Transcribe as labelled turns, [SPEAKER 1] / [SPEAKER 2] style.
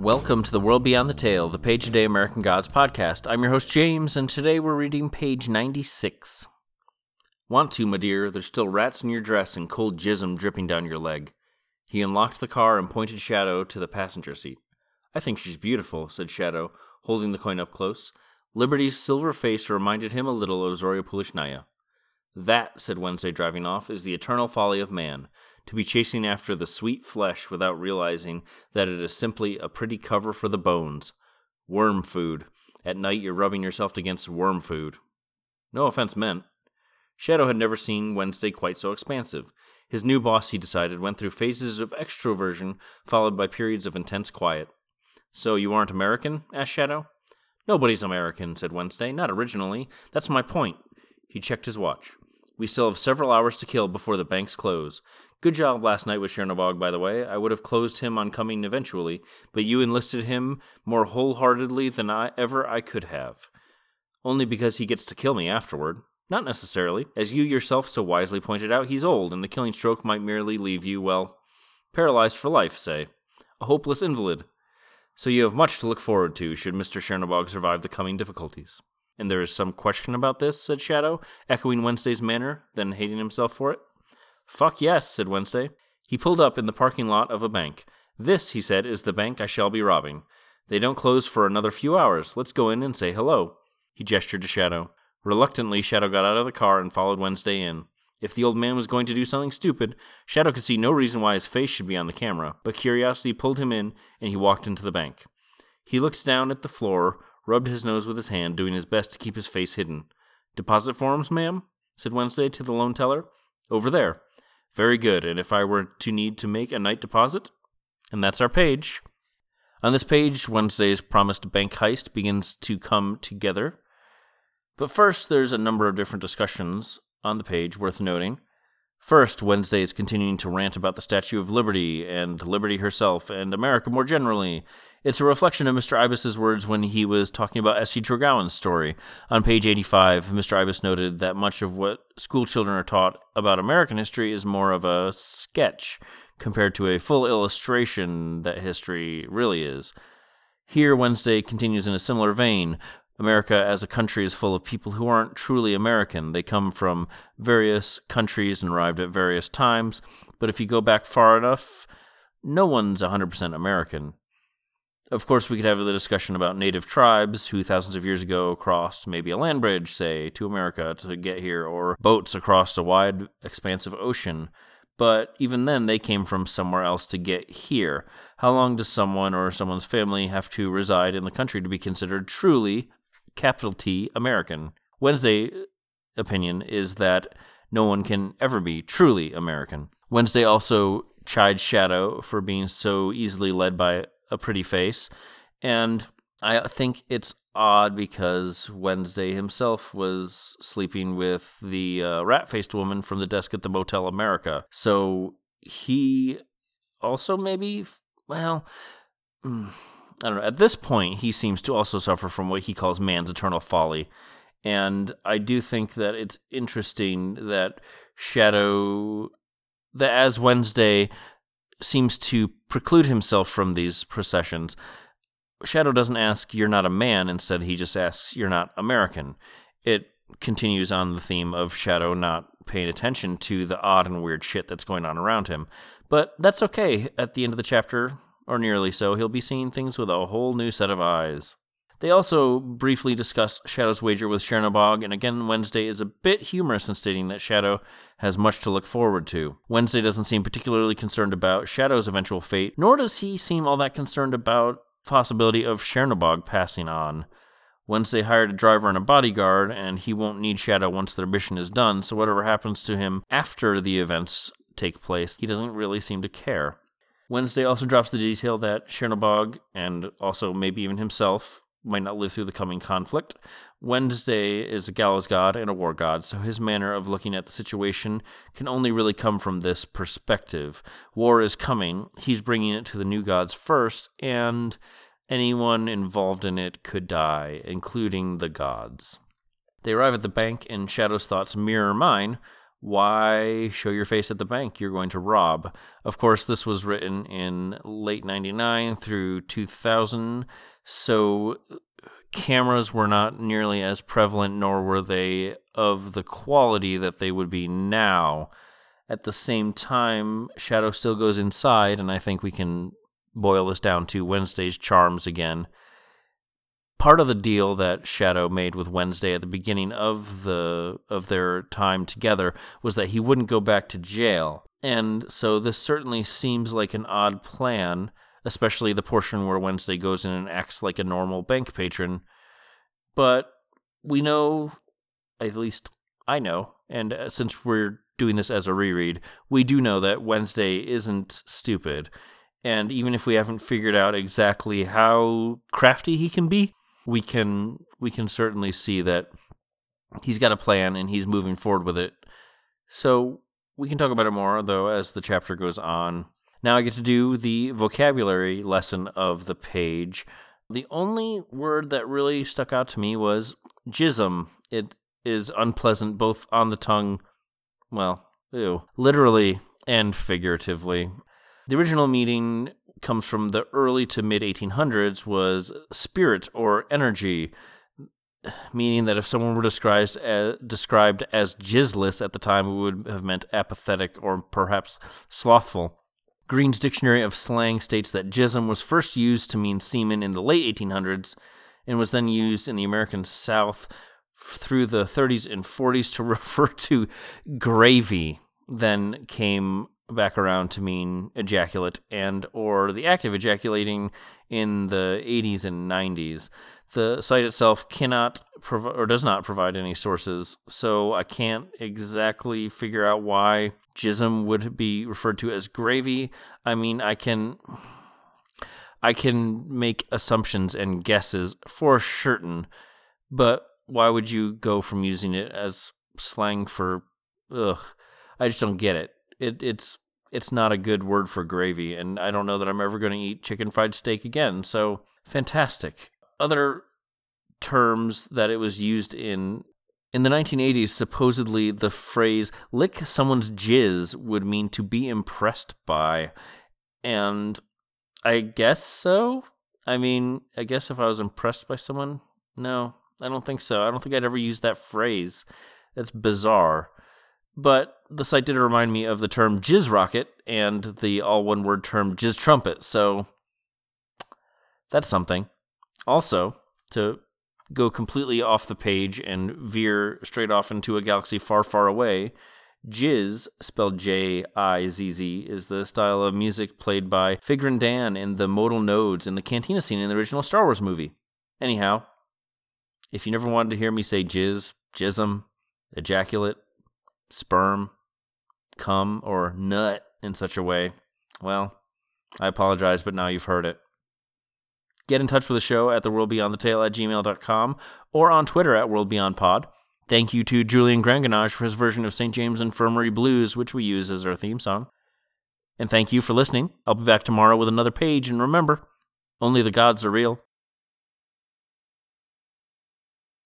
[SPEAKER 1] Welcome to the World Beyond the Tale, the Page a Day American Gods podcast. I'm your host, James, and today we're reading page 96. Want to, my dear? There's still rats in your dress and cold jism dripping down your leg. He unlocked the car and pointed Shadow to the passenger seat. I think she's beautiful, said Shadow, holding the coin up close. Liberty's silver face reminded him a little of Zorya Polunochnaya. That, said Wednesday, driving off, is the eternal folly of man to be chasing after the sweet flesh without realizing that it is simply a pretty cover for the bones. Worm food. At night you're rubbing yourself against worm food. No offense meant. Shadow had never seen Wednesday quite so expansive. His new boss, he decided, went through phases of extroversion followed by periods of intense quiet. So you aren't American? asked Shadow. Nobody's American, said Wednesday. Not originally. That's my point. He checked his watch. We still have several hours to kill before the banks close. Good job last night with Chernobog, by the way. I would have closed him on coming eventually, but you enlisted him more wholeheartedly than I ever I could have. Only because he gets to kill me afterward. Not necessarily. As you yourself so wisely pointed out, he's old, and the killing stroke might merely leave you, well, paralyzed for life, say. A hopeless invalid. So you have much to look forward to should Mr. Chernobog survive the coming difficulties. And there is some question about this, said Shadow, echoing Wednesday's manner, then hating himself for it. Fuck yes, said Wednesday. He pulled up in the parking lot of a bank. This, he said, is the bank I shall be robbing. They don't close for another few hours. Let's go in and say hello. He gestured to Shadow. Reluctantly, Shadow got out of the car and followed Wednesday in. If the old man was going to do something stupid, Shadow could see no reason why his face should be on the camera, but curiosity pulled him in, and he walked into the bank. He looked down at the floor, rubbed his nose with his hand, doing his best to keep his face hidden. Deposit forms, ma'am? said Wednesday to the loan teller. Over there. Very good. And if I were to need to make a night deposit? And that's our page. On this page, Wednesday's promised bank heist begins to come together. But first, there's a number of different discussions on the page worth noting. First, Wednesday is continuing to rant about the Statue of Liberty and Liberty herself and America more generally. It's a reflection of Mr. Ibis's words when he was talking about Essie Tregowan's story. On page 85, Mr. Ibis noted that much of what school children are taught about American history is more of a sketch compared to a full illustration that history really is. Here, Wednesday continues in a similar vein, America as a country is full of people who aren't truly American. They come from various countries and arrived at various times, but if you go back far enough, no one's 100% American. Of course, we could have the discussion about native tribes who thousands of years ago crossed maybe a land bridge, say, to America to get here, or boats across a wide, expansive ocean. But even then, they came from somewhere else to get here. How long does someone or someone's family have to reside in the country to be considered truly capital T American. Wednesday opinion is that no one can ever be truly American. Wednesday also chides Shadow for being so easily led by a pretty face, and I think it's odd because Wednesday himself was sleeping with the uh, rat faced woman from the desk at the Motel America. So he also maybe, well, mm, I don't know. At this point, he seems to also suffer from what he calls man's eternal folly. And I do think that it's interesting that Shadow, that as Wednesday seems to preclude himself from these processions, Shadow doesn't ask, You're not a man. Instead, he just asks, You're not American. It continues on the theme of Shadow not paying attention to the odd and weird shit that's going on around him. But that's okay. At the end of the chapter, or nearly so, he'll be seeing things with a whole new set of eyes. They also briefly discuss Shadow's wager with Chernobog, and again, Wednesday is a bit humorous in stating that Shadow has much to look forward to. Wednesday doesn't seem particularly concerned about Shadow's eventual fate, nor does he seem all that concerned about possibility of Chernobog passing on. Wednesday hired a driver and a bodyguard, and he won't need Shadow once their mission is done, so whatever happens to him after the events take place, he doesn't really seem to care. Wednesday also drops the detail that Chernobog, and also maybe even himself, might not live through the coming conflict. Wednesday is a gallows god and a war god, so his manner of looking at the situation can only really come from this perspective. War is coming, he's bringing it to the new gods first, and anyone involved in it could die, including the gods. They arrive at the bank, and Shadow's thoughts mirror mine. Why show your face at the bank you're going to rob? Of course, this was written in late 99 through 2000, so uh, cameras were not nearly as prevalent, nor were they of the quality that they would be now. At the same time, Shadow still goes inside, and I think we can boil this down to Wednesday's charms again part of the deal that Shadow made with Wednesday at the beginning of the of their time together was that he wouldn't go back to jail. And so this certainly seems like an odd plan, especially the portion where Wednesday goes in and acts like a normal bank patron. But we know, at least I know, and uh, since we're doing this as a reread, we do know that Wednesday isn't stupid. And even if we haven't figured out exactly how crafty he can be, we can we can certainly see that he's got a plan and he's moving forward with it. So we can talk about it more though as the chapter goes on. Now I get to do the vocabulary lesson of the page. The only word that really stuck out to me was jism. It is unpleasant both on the tongue, well, ew, literally and figuratively. The original meaning comes from the early to mid 1800s was spirit or energy, meaning that if someone were described as, described as jizzless at the time, it would have meant apathetic or perhaps slothful. Green's Dictionary of Slang states that jism was first used to mean semen in the late 1800s and was then used in the American South through the 30s and 40s to refer to gravy. Then came back around to mean ejaculate and or the act of ejaculating in the 80s and 90s. The site itself cannot prov- or does not provide any sources, so I can't exactly figure out why jism would be referred to as gravy. I mean, I can I can make assumptions and guesses for certain, but why would you go from using it as slang for ugh? I just don't get it it, it's it's not a good word for gravy, and I don't know that I'm ever going to eat chicken fried steak again. So fantastic. Other terms that it was used in in the 1980s, supposedly the phrase "lick someone's jizz" would mean to be impressed by, and I guess so. I mean, I guess if I was impressed by someone, no, I don't think so. I don't think I'd ever use that phrase. That's bizarre. But the site did remind me of the term jizz rocket and the all one word term jizz trumpet. So that's something. Also, to go completely off the page and veer straight off into a galaxy far, far away, Jizz, spelled J I Z Z, is the style of music played by Figrin D'an in the modal nodes in the cantina scene in the original Star Wars movie. Anyhow, if you never wanted to hear me say jizz, jism, ejaculate, sperm, cum, or nut in such a way, well, I apologize, but now you've heard it. Get in touch with the show at theworldbeyondthetale at gmail.com or on Twitter at worldbeyondpod. Thank you to Julian Granganage for his version of St. James Infirmary Blues, which we use as our theme song. And thank you for listening. I'll be back tomorrow with another page, and remember, only the gods are real.